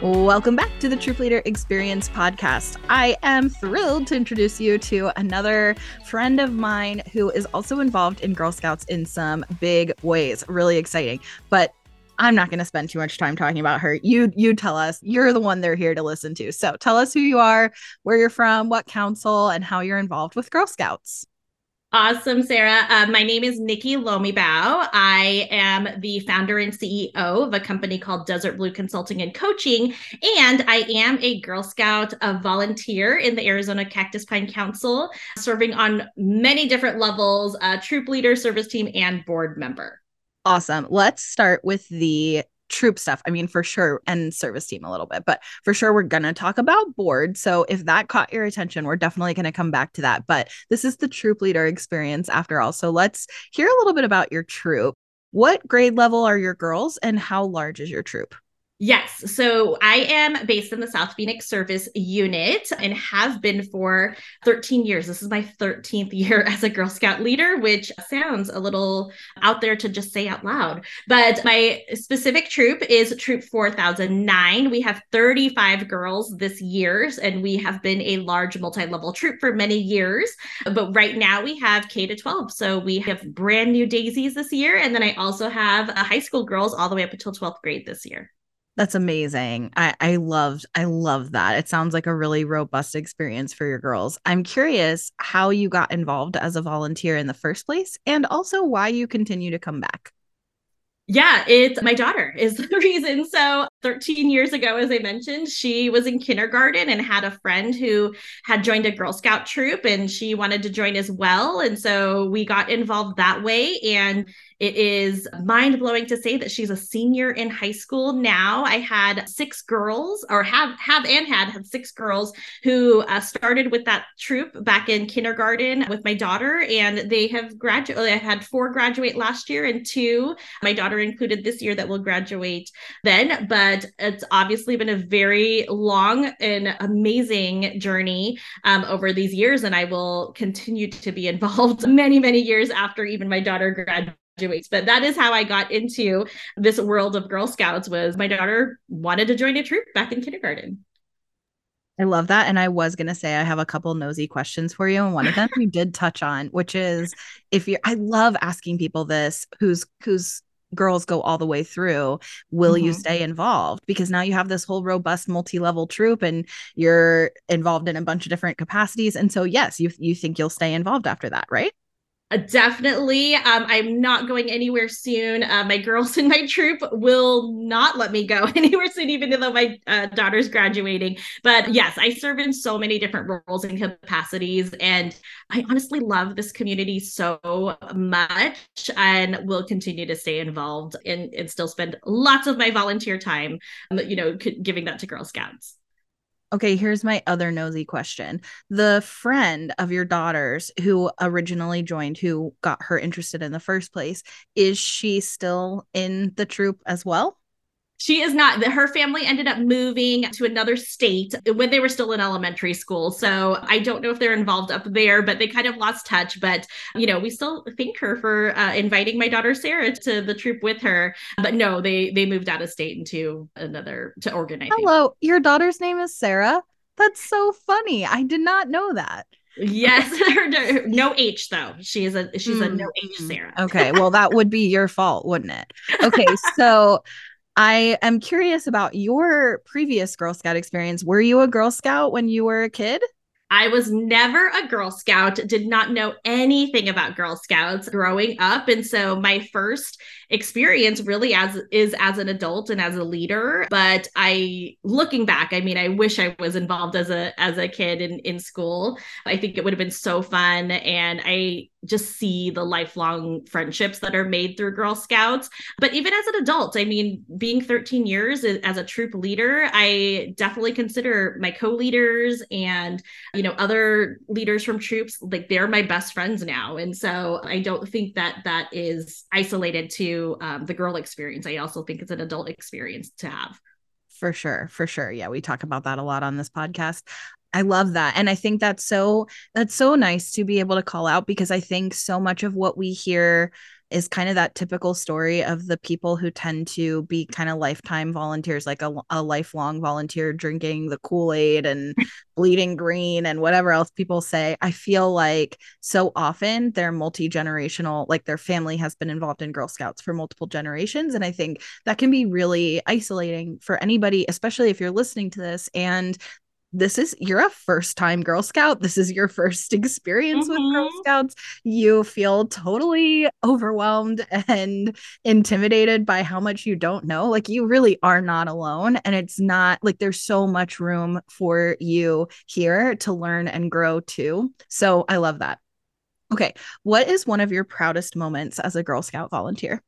Welcome back to the Troop Leader Experience podcast. I am thrilled to introduce you to another friend of mine who is also involved in Girl Scouts in some big ways. Really exciting. But I'm not going to spend too much time talking about her. You you tell us. You're the one they're here to listen to. So tell us who you are, where you're from, what council, and how you're involved with Girl Scouts. Awesome, Sarah. Uh, my name is Niki Lomibao. I am the founder and CEO of a company called Desert Blue Consulting and Coaching, and I am a Girl Scout a volunteer in the Arizona Cactus Pine Council, serving on many different levels: troop leader, service team, and board member. Awesome. Let's start with the troop stuff. I mean, for sure, and service team a little bit, but for sure, we're going to talk about board. So if that caught your attention, we're definitely going to come back to that. But this is the troop leader experience after all. So let's hear a little bit about your troop. What grade level are your girls and how large is your troop? Yes. So I am based in the South Phoenix Service Unit and have been for 13 years. This is my 13th year as a Girl Scout leader, which sounds a little out there to just say out loud. But my specific troop is Troop 4009. We have 35 girls this year, and we have been a large multi level troop for many years. But right now we have K to 12. So we have brand new daisies this year. And then I also have uh, high school girls all the way up until 12th grade this year. That's amazing. I I loved I love that. It sounds like a really robust experience for your girls. I'm curious how you got involved as a volunteer in the first place and also why you continue to come back. Yeah, it's my daughter is the reason. So 13 years ago, as I mentioned, she was in kindergarten and had a friend who had joined a Girl Scout troop and she wanted to join as well. And so we got involved that way. And it is mind blowing to say that she's a senior in high school now. I had six girls, or have have and had had six girls who uh, started with that troop back in kindergarten with my daughter, and they have graduated. I had four graduate last year and two, my daughter included this year, that will graduate then. But it's obviously been a very long and amazing journey um, over these years, and I will continue to be involved many, many years after even my daughter graduates graduates but that is how i got into this world of girl scouts was my daughter wanted to join a troop back in kindergarten I love that. And I was going to say, I have a couple nosy questions for you. And one of them you did touch on, which is if you're, I love asking people this whose, whose girls go all the way through. Will mm-hmm. you stay involved? Because now you have this whole robust multi level troop and you're involved in a bunch of different capacities. And so, yes, you, you think you'll stay involved after that, right? Uh, definitely. Um, I'm not going anywhere soon. Uh, my girls in my troop will not let me go anywhere soon, even though my uh, daughter's graduating. But yes, I serve in so many different roles and capacities. And I honestly love this community so much and will continue to stay involved and, and still spend lots of my volunteer time, um, you know, giving that to Girl Scouts. Okay, here's my other nosy question. The friend of your daughter's who originally joined, who got her interested in the first place, is she still in the troop as well? She is not. Her family ended up moving to another state when they were still in elementary school. So I don't know if they're involved up there, but they kind of lost touch. But, you know, we still thank her for uh, inviting my daughter Sarah to the troop with her. But no, they they moved out of state into another to organize. Hello, your daughter's name is Sarah. That's so funny. I did not know that. Yes, no H though. She is a she's mm. a no H Sarah. okay, well that would be your fault, wouldn't it? Okay, so I am curious about your previous Girl Scout experience. Were you a Girl Scout when you were a kid? I was never a Girl Scout, did not know anything about Girl Scouts growing up. And so my first experience really as is as an adult and as a leader. But I looking back, I mean, I wish I was involved as a as a kid in, in school. I think it would have been so fun. And I just see the lifelong friendships that are made through Girl Scouts. But even as an adult, I mean, being 13 years as a troop leader, I definitely consider my co-leaders and you know other leaders from troops like they're my best friends now. And so I don't think that that is isolated to um, the girl experience. I also think it's an adult experience to have. For sure, for sure. Yeah, we talk about that a lot on this podcast. I love that. And I think that's so that's so nice to be able to call out because I think so much of what we hear is kind of that typical story of the people who tend to be kind of lifetime volunteers, like a, a lifelong volunteer drinking the Kool Aid and bleeding green and whatever else people say. I feel like so often they're multi generational, like their family has been involved in Girl Scouts for multiple generations. And I think that can be really isolating for anybody, especially if you're listening to this and this is you're a first time girl scout. This is your first experience mm-hmm. with girl mm-hmm. scouts. You feel totally overwhelmed and intimidated by how much you don't know. Like you really are not alone and it's not like there's so much room for you here to learn and grow too. So i love that. Okay what is one of your proudest moments as a girl scout volunteer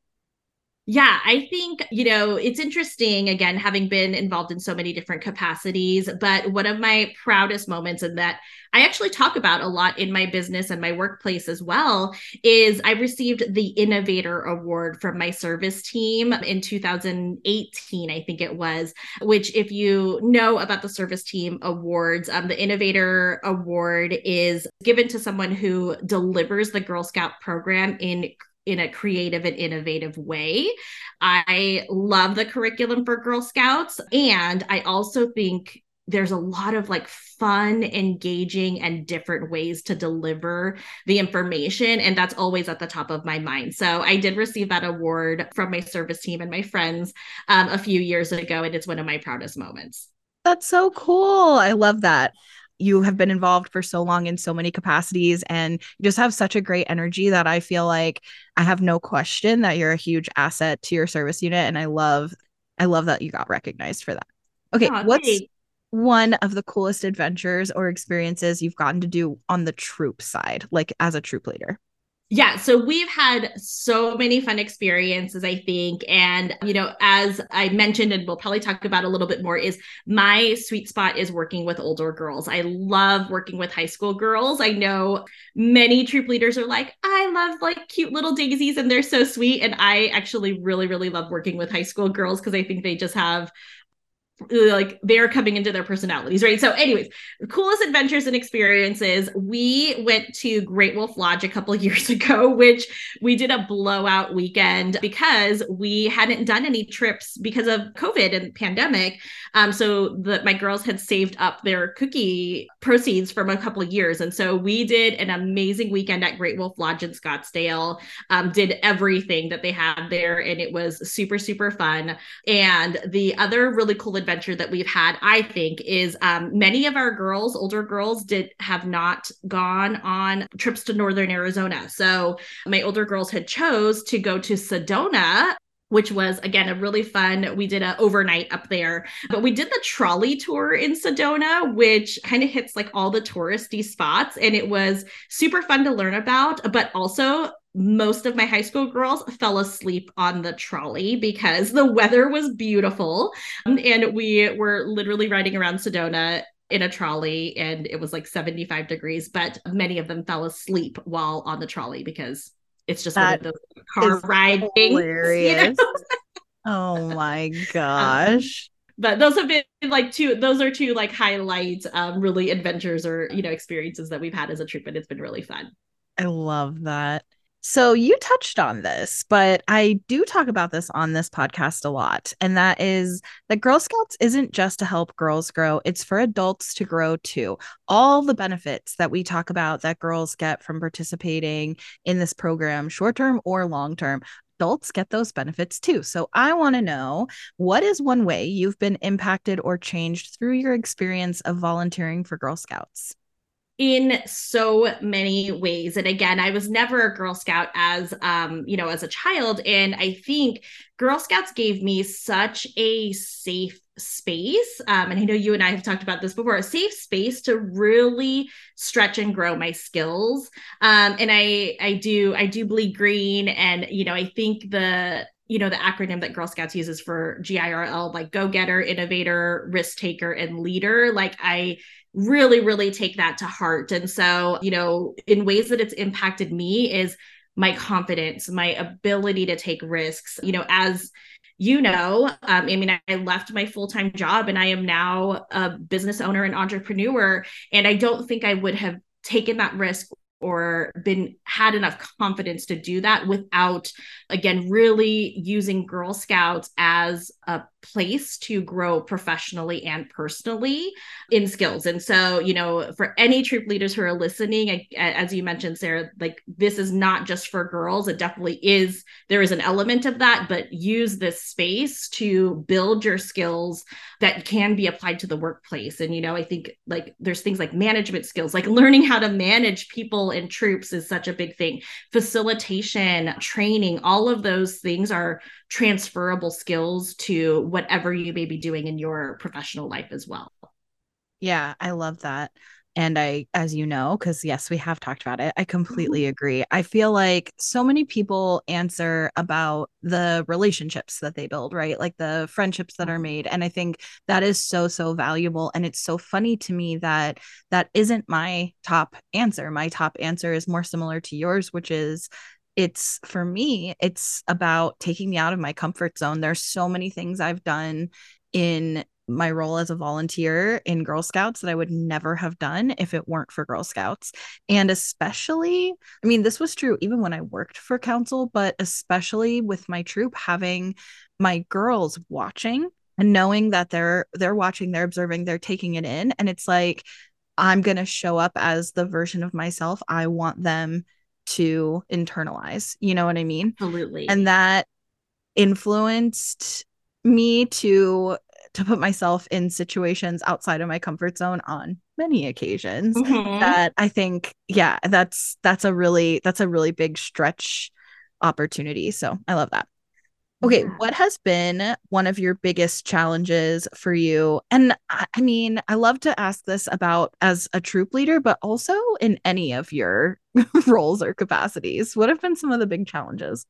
yeah, I think, you know, it's interesting, again, having been involved in so many different capacities. But one of my proudest moments, and that I actually talk about a lot in my business and my workplace as well, is I received the Innovator Award from my service team in 2018, I think it was, which, if you know about the service team awards, um, the Innovator Award is given to someone who delivers the Girl Scout program in in a creative and innovative way. I love the curriculum for Girl Scouts. And I also think there's a lot of like fun, engaging, and different ways to deliver the information. And that's always at the top of my mind. So I did receive that award from my service team and my friends um, a few years ago. And it's one of my proudest moments. That's so cool. I love that you have been involved for so long in so many capacities and you just have such a great energy that I feel like I have no question that you're a huge asset to your service unit and I love I love that you got recognized for that. Okay, oh, what's great. one of the coolest adventures or experiences you've gotten to do on the troop side like as a troop leader? Yeah so we've had so many fun experiences i think and you know as i mentioned and we'll probably talk about a little bit more is my sweet spot is working with older girls. I love working with high school girls. I know many troop leaders are like i love like cute little daisies and they're so sweet and i actually really really love working with high school girls because i think they just have like they're coming into their personalities, right? So, anyways, coolest adventures and experiences. We went to Great Wolf Lodge a couple years ago, which we did a blowout weekend because we hadn't done any trips because of COVID and pandemic. Um, so the my girls had saved up their cookie proceeds from a couple of years, and so we did an amazing weekend at Great Wolf Lodge in Scottsdale. Um, did everything that they had there, and it was super super fun. And the other really cool adventure adventure that we've had, I think, is um, many of our girls, older girls, did have not gone on trips to northern Arizona. So my older girls had chose to go to Sedona which was again a really fun we did a overnight up there but we did the trolley tour in sedona which kind of hits like all the touristy spots and it was super fun to learn about but also most of my high school girls fell asleep on the trolley because the weather was beautiful. And we were literally riding around Sedona in a trolley and it was like 75 degrees, but many of them fell asleep while on the trolley because it's just that one of those car riding. hilarious. You know? oh my um, gosh. Um, but those have been like two those are two like highlights um really adventures or you know experiences that we've had as a troop and it's been really fun i love that so you touched on this, but I do talk about this on this podcast a lot. And that is that Girl Scouts isn't just to help girls grow, it's for adults to grow too. All the benefits that we talk about that girls get from participating in this program, short term or long term, adults get those benefits too. So I want to know what is one way you've been impacted or changed through your experience of volunteering for Girl Scouts? In so many ways. And again i was never a girl scout as um you know as a child. And i think girl scouts gave me such a safe space um, and i know you and i have talked about this before a safe space to really stretch and grow my skills. Um, and i i do i do bleed green. And you know i think the you know the acronym that girl scouts uses for girl like go getter innovator risk taker and leader like i really, really take that to heart. And so, you know, in ways that it's impacted me is my confidence, my ability to take risks. You know, as you know, um, I mean, I left my full time job and I am now a business owner and entrepreneur. And I don't think I would have taken that risk or been had enough confidence to do that without again really using girl scouts as a place to grow professionally and personally in skills. And so you know for any troop leaders who are listening I, as you mentioned sarah like this is not just for girls. It definitely is there is an element of that but use this space to build your skills that can be applied to the workplace. And you know i think like there's things like management skills like learning how to manage people and troops is such a big thing. Facilitation, training, all of those things are transferable skills to whatever you may be doing in your professional life as well. Yeah, I love that. And I, as you know, because yes, we have talked about it, I completely mm-hmm. agree. I feel like so many people answer about the relationships that they build, right? Like the friendships that are mm-hmm. made. And I think that is so, so valuable. And it's so funny to me that that isn't my top answer. My top answer is more similar to yours, which is it's for me, it's about taking me out of my comfort zone. There's so many things I've done in my role as a volunteer in Girl Scouts that I would never have done if it weren't for Girl Scouts. And especially, I mean, this was true even when I worked for council, but especially with my troop having my girls watching and knowing that they're they're watching, they're observing, they're taking it in and it's like I'm going to show up as the version of myself I want them to internalize. You know what I mean? Absolutely. And that influenced me to to put myself in situations outside of my comfort zone on many occasions mm-hmm. that I think yeah that's that's a really that's a really big stretch opportunity so I love that. Okay, what has been one of your biggest challenges for you? And I, I mean, I love to ask this about as a troop leader, but also in any of your roles or capacities. What have been some of the big challenges?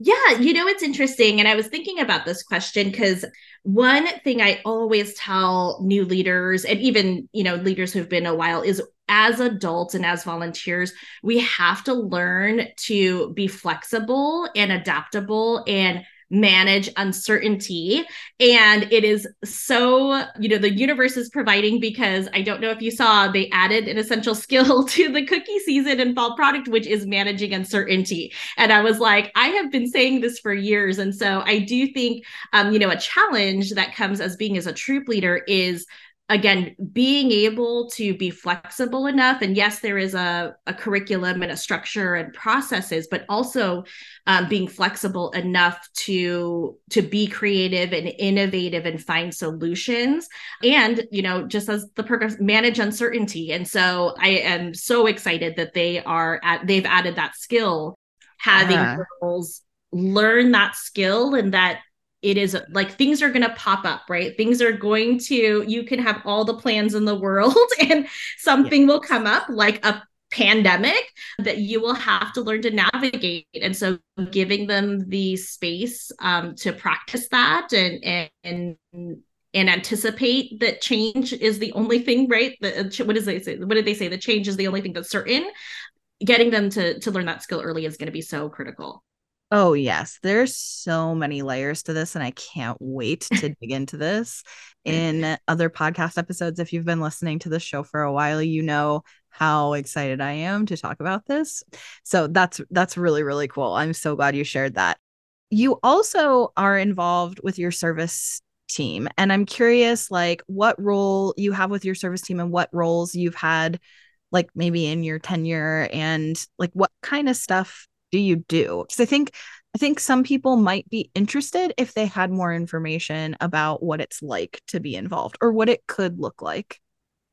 Yeah, you know, it's interesting. And I was thinking about this question because one thing I always tell new leaders and even, you know, leaders who've been a while is as adults and as volunteers, we have to learn to be flexible and adaptable and manage uncertainty. And it is so, you know, the universe is providing because I don't know if you saw, they added an essential skill to the cookie season and fall product, which is managing uncertainty. And I was like, I have been saying this for years. And so I do think, um, you know, a challenge that comes as being as a troop leader is again being able to be flexible enough and yes there is a, a curriculum and a structure and processes but also um, being flexible enough to to be creative and innovative and find solutions. And you know just as the purpose manage uncertainty. And so i am so excited that they are at they've added that skill. Having uh-huh. girls learn that skill and that it is like things are going to pop up, right? Things are going to, you can have all the plans in the world and something yes. will come up like a pandemic that you will have to learn to navigate. And so giving them the space um, to practice that and, and, and anticipate that change is the only thing, right? The, what does they say? What did they say? The change is the only thing that's certain. Getting them to to learn that skill early is going to be so critical. Oh, yes. There's so many layers to this, and I can't wait to dig into this in other podcast episodes. If you've been listening to the show for a while, you know how excited I am to talk about this. So that's that's really really cool. I'm so glad you shared that. You also are involved with your service team, and I'm curious like what role you have with your service team and what roles you've had like maybe in your tenure and like what kind of stuff do you do? Because I think I think some people might be interested if they had more information about what it's like to be involved or what it could look like.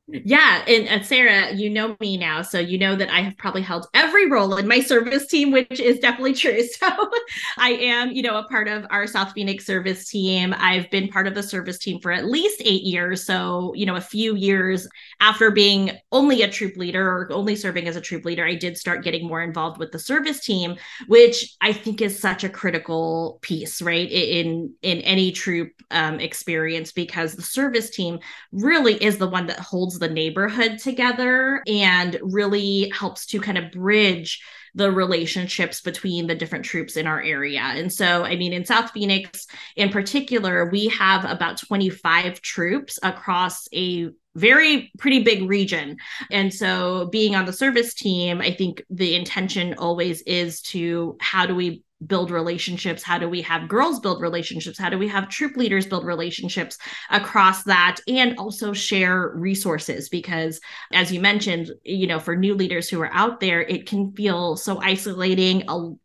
Yeah, and, and, Sarah, you know me now, so you know that I have probably held every role in my service team, which is definitely true. So I am, you know, a part of our South Phoenix service team. I've been part of the service team for at least eight years. So, you know, a few years after being only a troop leader or only serving as a troop leader, I did start getting more involved with the service team, which I think is such a critical piece, right? In in any troop um, experience, because the service team really is the one that holds holds the neighborhood together and really helps to kind of bridge the relationships between the different troops in our area. And so, I mean, in South Phoenix in particular, we have about 25 troops across a very pretty big region. And so being on the service team, I think the intention always is to how do we build relationships? How do we have girls build relationships? How do we have troop leaders build relationships across that? And also share resources because as you mentioned you know for new leaders who are out there it can feel so isolating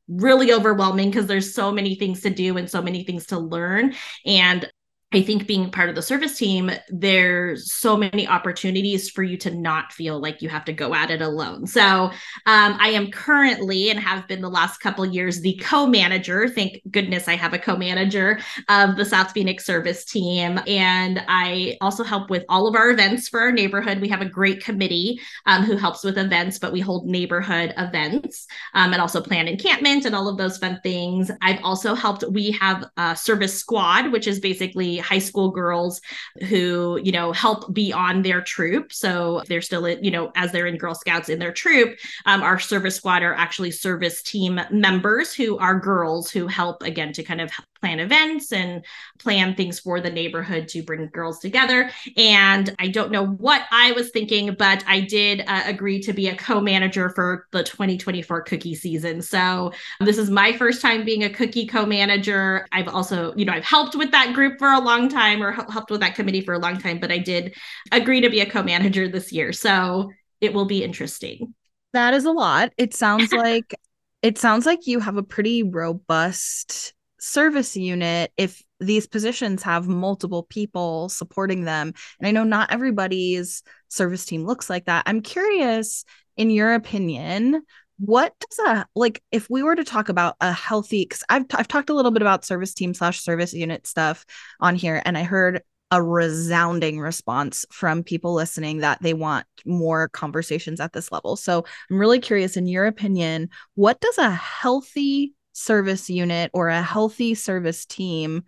really overwhelming because there's so many things to do and so many things to learn. And I think being part of the service team, there's so many opportunities for you to not feel like you have to go at it alone. So um, I am currently and have been the last couple years the co-manager. Thank goodness I have a co-manager of the South Phoenix service team, and I also help with all of our events for our neighborhood. We have a great committee um, who helps with events, but we hold neighborhood events um, and also plan encampment and all of those fun things. I've also helped. We have a service squad, which is basically high school girls who, you know, help be on their troop. So they're still, you know, as they're in Girl Scouts in their troop, um, our service squad are actually service team members who are girls who help again to kind of plan events and plan things for the neighborhood to bring girls together. And I don't know what I was thinking, but I did uh, agree to be a co manager for the 2024 cookie season. So this is my first time being a cookie co manager. I've also, you know, I've helped with that group for a long time or helped with that committee for a long time, but I did agree to be a co manager this year. So it will be interesting. That is a lot. It sounds like it sounds like you have a pretty robust service unit if these positions have multiple people supporting them. And I know not everybody's service team looks like that. I'm curious, in your opinion, what does a like if we were to talk about a healthy because I've, I've talked a little bit about service team slash service unit stuff on here and i heard a resounding response from people listening that they want more conversations at this level so i'm really curious in your opinion what does a healthy service unit or a healthy service team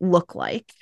look like?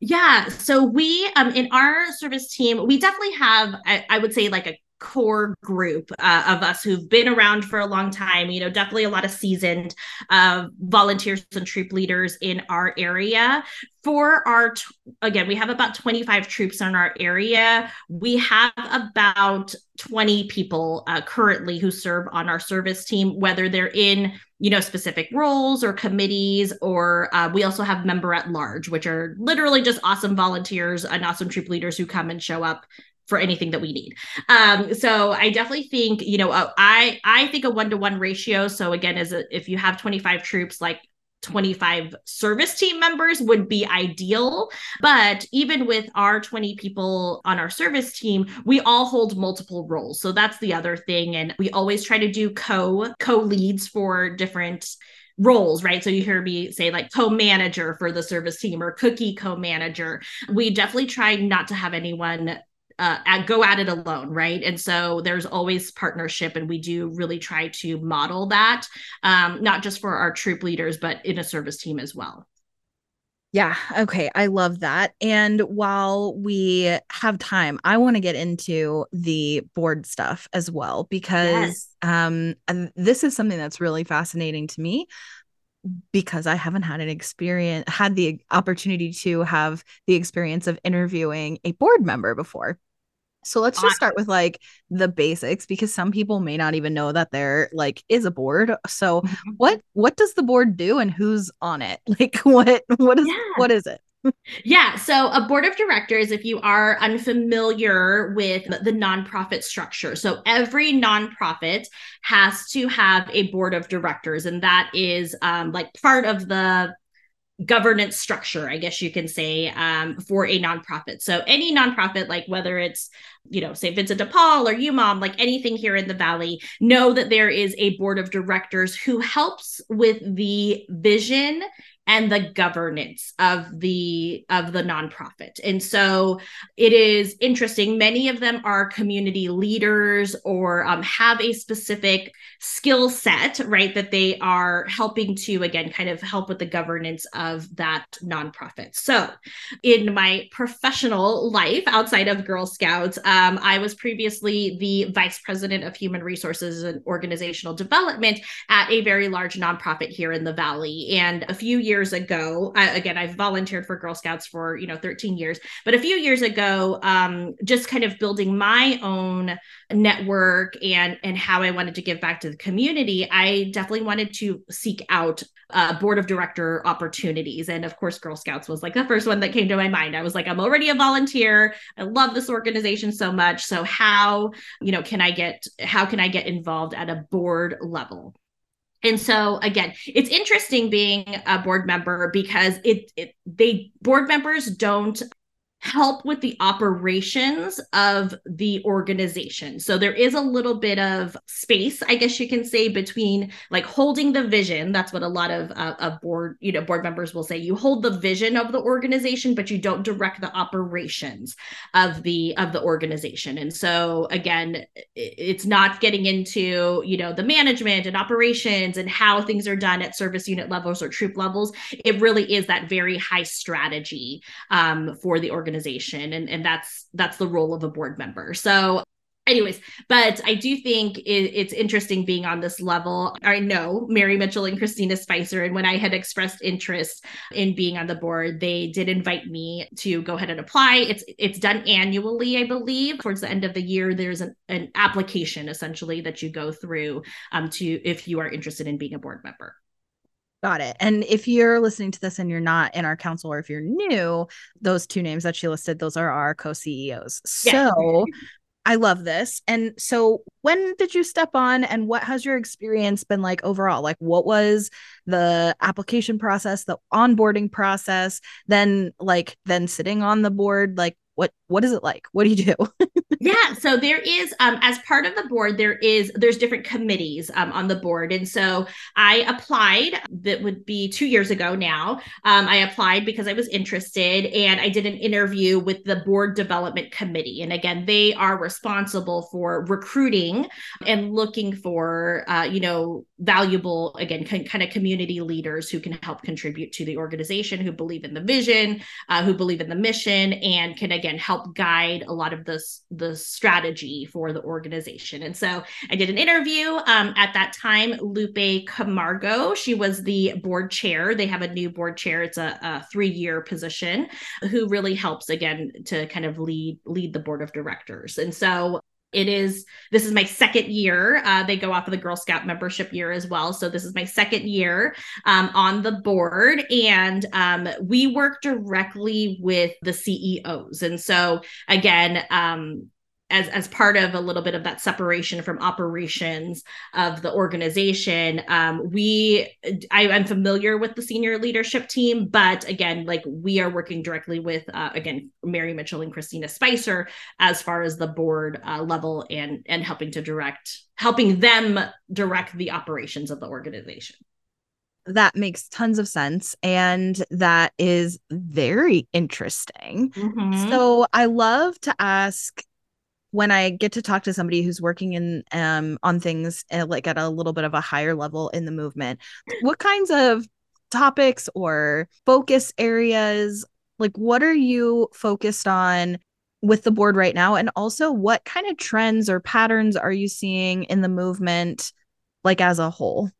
Yeah. So we um in our service team, we definitely have I, I would say like a core group uh, of us who've been around for a long time you know definitely a lot of seasoned uh, volunteers and troop leaders in our area. For our t- again we have about 25 troops in our area. We have about 20 people uh, currently who serve on our service team whether they're in you know specific roles or committees or uh, we also have member at large which are literally just awesome volunteers and awesome troop leaders who come and show up for anything that we need. Um, so I definitely think, you know, uh, I I think a one to one ratio. So again, a, if you have 25 troops, like 25 service team members would be ideal. But even with our 20 people on our service team, we all hold multiple roles. So that's the other thing. And we always try to do co co leads for different roles, right? So you hear me say like co-manager for the service team or cookie co-manager. We definitely try not to have anyone uh, at, go at it alone, right? And so there's always partnership, and we do really try to model that, um, not just for our troop leaders, but in a service team as well. Yeah. Okay. I love that. And while we have time, I want to get into the board stuff as well because yes. um this is something that's really fascinating to me because I haven't had an experience had the opportunity to have the experience of interviewing a board member before. So let's just start with like the basics because some people may not even know that there like is a board. So mm-hmm. what what does the board do and who's on it? Like what what is yeah. what is it? yeah. So, a board of directors, if you are unfamiliar with the nonprofit structure, so every nonprofit has to have a board of directors, and that is um, like part of the governance structure, I guess you can say, um, for a nonprofit. So any nonprofit, like whether it's, you know, St. Vincent de Paul or UMOM, like anything here in the Valley, know that there is a board of directors who helps with the vision and the governance of the of the nonprofit. And so it is interesting. Many of them are community leaders or um, have a specific skill set right that they are helping to again kind of help with the governance of that nonprofit. So in my professional life outside of girl scouts Um, I was previously the vice president of human resources and organizational development at a very large nonprofit here in the Valley. And a few years ago, I, again, I've volunteered for Girl Scouts for you know 13 years, but a few years ago, um, just kind of building my own network and and how I wanted to give back to the community, I definitely wanted to seek out uh, board of director opportunities. And of course, Girl Scouts was like the first one that came to my mind. I was like, I'm already a volunteer. I love this organization so much. So how, you know, can I get, how can I get involved at a board level? And so again, it's interesting being a board member because it, it they board members don't help with the operations of the organization. So there is a little bit of space, I guess you can say, between like holding the vision. That's what a lot of uh, of board, you know, board members will say. You hold the vision of the organization, but you don't direct the operations of the of the organization. And so again, it's not getting into you know the management and operations and how things are done at service unit levels or troop levels. It really is that very high strategy um, for the organization organization and, and that's that's the role of a board member. So anyways but i do think it, it's interesting being on this level. I know mary mitchell and christina spicer and when i had expressed interest in being on the board they did invite me to go ahead and apply. It's it's done annually i believe. Towards the end of the year there's an, an application essentially that you go through um, to if you are interested in being a board member Got it. And if you're listening to this and you're not in our council or if you're new, those two names that she listed, those are our co CEOs. Yeah. So I love this. And so when did you step on and what has your experience been like overall? Like what was the application process, the onboarding process, then like then sitting on the board? Like what what is it like? What do you do? yeah so there is um, as part of the board there is there's different committees um, on the board and so i applied that would be two years ago now um, i applied because i was interested and i did an interview with the board development committee and again they are responsible for recruiting and looking for uh, you know valuable again kind of community leaders who can help contribute to the organization who believe in the vision uh, who believe in the mission and can again help guide a lot of this the strategy for the organization. And so i did an interview um, at that time lupe camargo. She was the board chair. They have a new board chair. It's a, a three year position who really helps again to kind of lead lead the board of directors. And so it is this is my second year uh, they go off of the girl scout membership year as well. So this is my second year um, on the board and um, we work directly with the ceos and so again um, as as part of a little bit of that separation from operations of the organization um, we I, am familiar with the senior leadership team but again like we are working directly with uh, again mary mitchell and christina spicer as far as the board uh, level and and helping to direct helping them direct the operations of the organization that makes tons of sense and that is very interesting. Mm-hmm. So I love to ask when I get to talk to somebody who's working in um on things uh, like at a little bit of a higher level in the movement, what kinds of topics or focus areas like what are you focused on with the board right now? And also what kind of trends or patterns are you seeing in the movement like as a whole?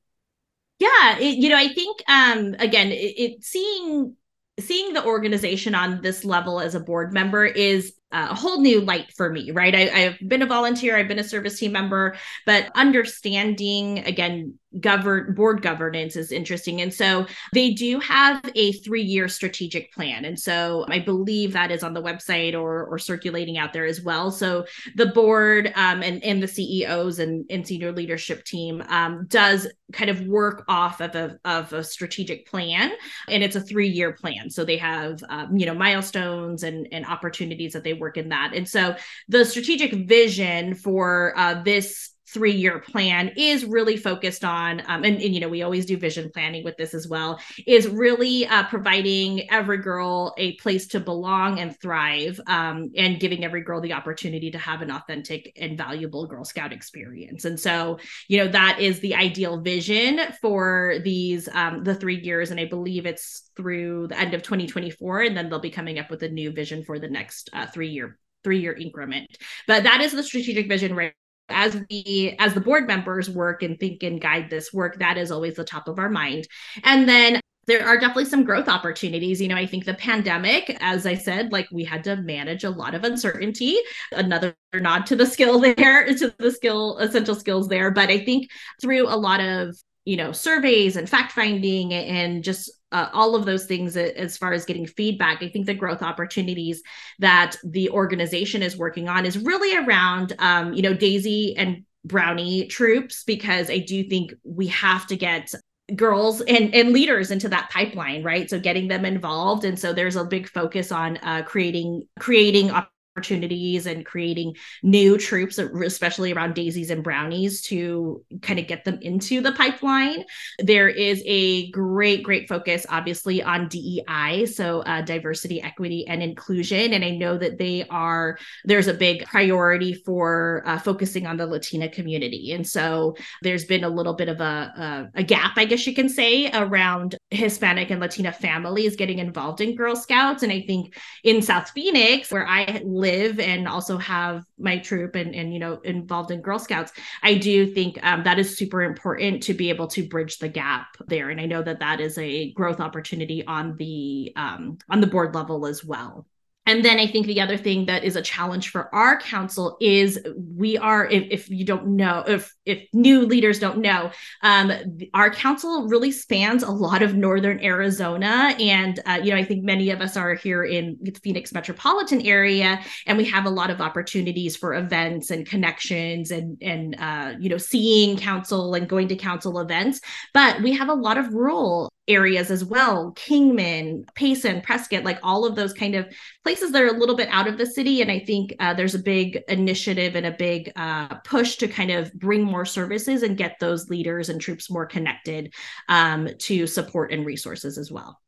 Yeah it, you know i think um again it, it seeing seeing the organization on this level as a board member is Uh, a whole new light for me, right? I, have been a volunteer, I've been a service team member, but understanding again govern board governance is interesting. And so they do have a three-year strategic plan. And so i believe that is on the website or or circulating out there as well. So the board um, and and the ceos and, and senior leadership team um, does kind of work off of a, of a strategic plan and it's a three-year plan. So they have um, you know milestones and and opportunities that they work in that. And so the strategic vision for uh, this three year plan is really focused on um, and, and, you know we always do vision planning with this as well is really uh, providing every girl a place to belong and thrive um, and giving every girl the opportunity to have an authentic and valuable girl scout experience and so you know that is the ideal vision for these um, the three years and i believe it's through the end of 2024 and then they'll be coming up with a new vision for the next uh, three year three year increment. But that is the strategic vision right as we as the board members work and think and guide this work that is always the top of our mind and then there are definitely some growth opportunities. You know, I think the pandemic, as I said, like we had to manage a lot of uncertainty. Another nod to the skill there, to the skill, essential skills there. But I think through a lot of, you know, surveys and fact finding and just uh, all of those things as far as getting feedback, I think the growth opportunities that the organization is working on is really around, um, you know, Daisy and brownie troops because i do think we have to get girls and and leaders into that pipeline right? So getting them involved. And so there's a big focus on uh, creating creating opportunities and creating new troops, especially around daisies and brownies, to kind of get them into the pipeline. There is a great, great focus, obviously, on DEI, so uh, diversity, equity, and inclusion. And I know that they are, there's a big priority for uh, focusing on the Latina community. And so there's been a little bit of a, a, a gap, I guess you can say, around Hispanic and Latina families getting involved in Girl Scouts. And I think in South Phoenix, where I live, live and also have my troop and and you know involved in girl scouts i do think um, that is super important to be able to bridge the gap there. And i know that that is a growth opportunity on the um, on the board level as well and then I think the other thing that is a challenge for our council is we are, if, if you don't know, if if new leaders don't know, um, our council really spans a lot of northern Arizona, and uh, you know I think many of us are here in the Phoenix metropolitan area, and we have a lot of opportunities for events and connections, and and uh, you know seeing council and going to council events. But we have a lot of rural areas as well kingman payson prescott like all of those kind of places that are a little bit out of the city. And i think uh, there's a big initiative and a big uh, push to kind of bring more services and get those leaders and troops more connected um, to support and resources as well.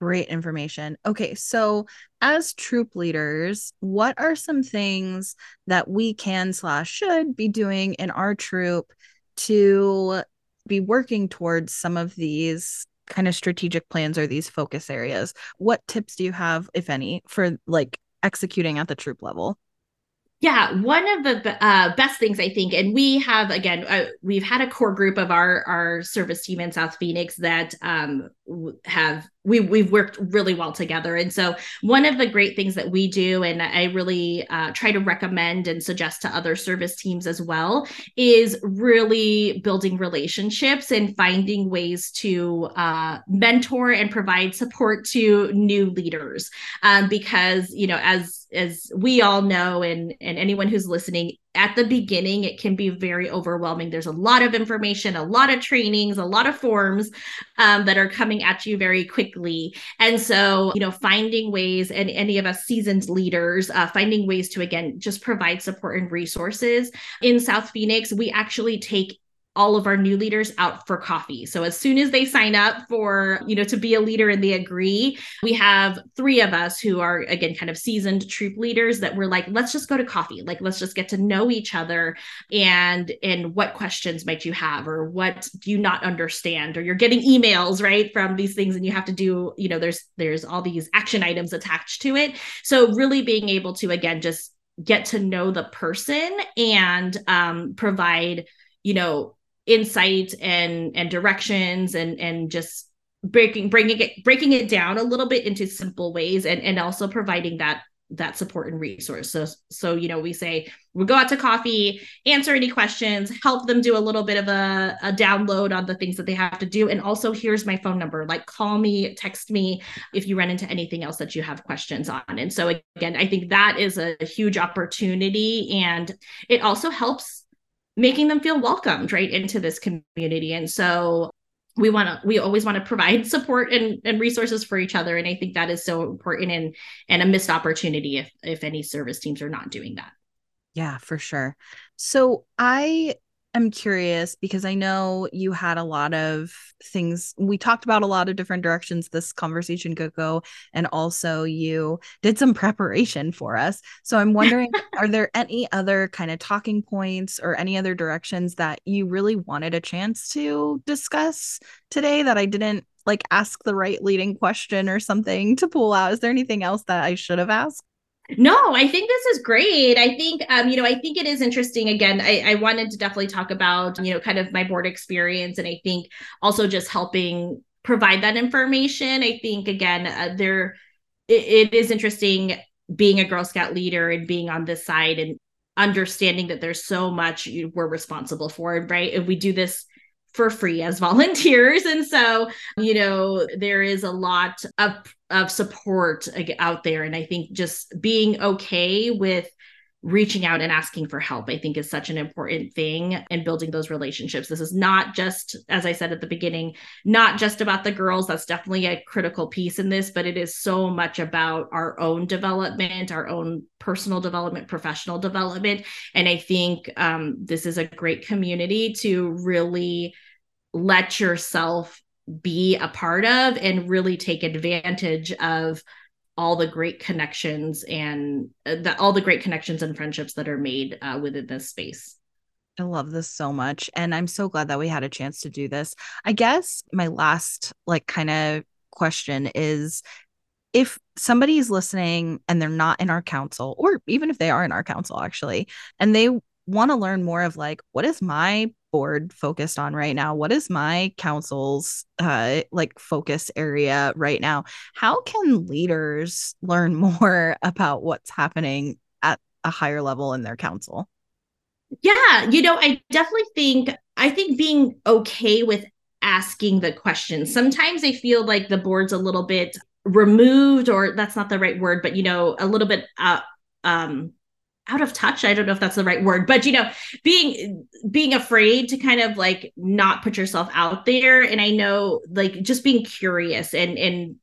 Great information. Okay so as troop leaders what are some things that we can slash should be doing in our troop to be working towards some of these kind of strategic plans or these focus areas? What tips do you have if any for like executing at the troop level yeah, one of the uh, best things I think, and we have again, uh, we've had a core group of our our service team in South Phoenix that um, have we we've worked really well together. And so one of the great things that we do and i really uh, try to recommend and suggest to other service teams as well is really building relationships and finding ways to uh, mentor and provide support to new leaders. Um, because you know as as we all know and and anyone who's listening at the beginning it can be very overwhelming. There's a lot of information a lot of trainings a lot of forms um, that are coming at you very quickly. And so you know finding ways and any of us seasoned leaders uh, finding ways to again just provide support and resources. In south phoenix we actually take all of our new leaders out for coffee. So as soon as they sign up for, you know, to be a leader and they agree, we have three of us who are again kind of seasoned troop leaders that we're like, let's just go to coffee. Like let's just get to know each other and and what questions might you have or what do you not understand or you're getting emails, right, from these things and you have to do, you know, there's there's all these action items attached to it. So really being able to again just get to know the person and um, provide you know insight and and directions and and just breaking bringing it breaking it down a little bit into simple ways and and also providing that that support and resource. So so you know we say we go out to coffee answer any questions help them do a little bit of a, a download on the things that they have to do. And also here's my phone number. Like call me text me if you run into anything else that you have questions on. And so again i think that is a huge opportunity. And it also helps making them feel welcomed right into this community. And so we want to we always want to provide support and, and resources for each other. And i think that is so important and and a missed opportunity if if any service teams are not doing that. Yeah for sure. So i am curious because I know you had a lot of things. We talked about a lot of different directions this conversation could go, and also you did some preparation for us. So I'm wondering, are there any other kind of talking points or any other directions that you really wanted a chance to discuss today that I didn't like ask the right leading question or something to pull out? Is there anything else that I should have asked? No, I think this is great. I think, um, you know, I think it is interesting. Again, I, I wanted to definitely talk about, you know, kind of my board experience. And I think also just helping provide that information. I think, again, uh, there, it, it is interesting being a Girl Scout leader and being on this side and understanding that there's so much we're responsible for, right? And we do this for free as volunteers. And so you know there is a lot of of support uh, out there. And i think just being okay with reaching out and asking for help i think is such an important thing and building those relationships. This is not just as i said at the beginning not just about the girls. That's definitely a critical piece in this but it is so much about our own development our own personal development professional development. And i think um, this is a great community to really let yourself be a part of and really take advantage of all the great connections and uh, the, all the great connections and friendships that are made uh, within this space. I love this so much. And I'm so glad that we had a chance to do this. I guess my last, like, kind of question is if somebody is listening and they're not in our council, or even if they are in our council, actually, and they want to learn more of like, what is my board focused on right now? What is my council's uh like focus area right now? How can leaders learn more about what's happening at a higher level in their council? Yeah you know i definitely think i think being okay with asking the questions. Sometimes i feel like the board's a little bit removed or that's not the right word but you know a little bit uh, um out of touch. I don't know if that's the right word but you know being being afraid to kind of like not put yourself out there. And i know like just being curious and and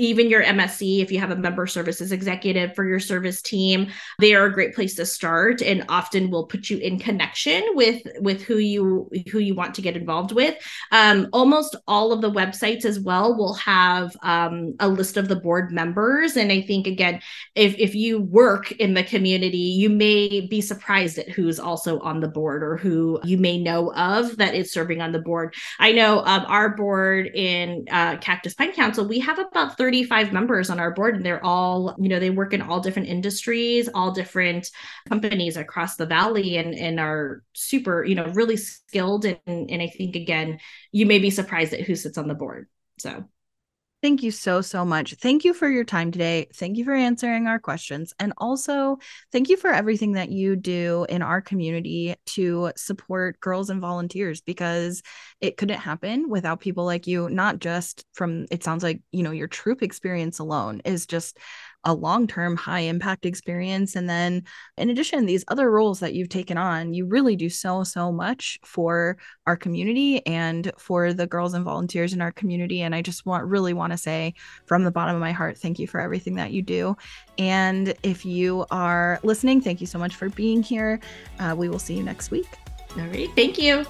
even your MSC, if you have a member services executive for your service team, they are a great place to start and often will put you in connection with with who you who you want to get involved with. Um, almost all of the websites as well will have um, a list of the board members, and I think again, if if you work in the community, you may be surprised at who's also on the board or who you may know of that is serving on the board. I know um, our board in uh, Cactus Pine Council, we have about 30 35 members on our board and they're all you know they work in all different industries all different companies across the valley and and are super you know really skilled and and i think again you may be surprised at who sits on the board so Thank you so, so much. Thank you for your time today. Thank you for answering our questions. And also, thank you for everything that you do in our community to support girls and volunteers because it couldn't happen without people like you, not just from, it sounds like, you know, your troop experience alone is just a long-term high impact experience and then in addition these other roles that you've taken on you really do so so much for our community and for the girls and volunteers in our community and i just want really want to say from the bottom of my heart thank you for everything that you do. And if you are listening thank you so much for being here. Uh, we will see you next week. All right thank you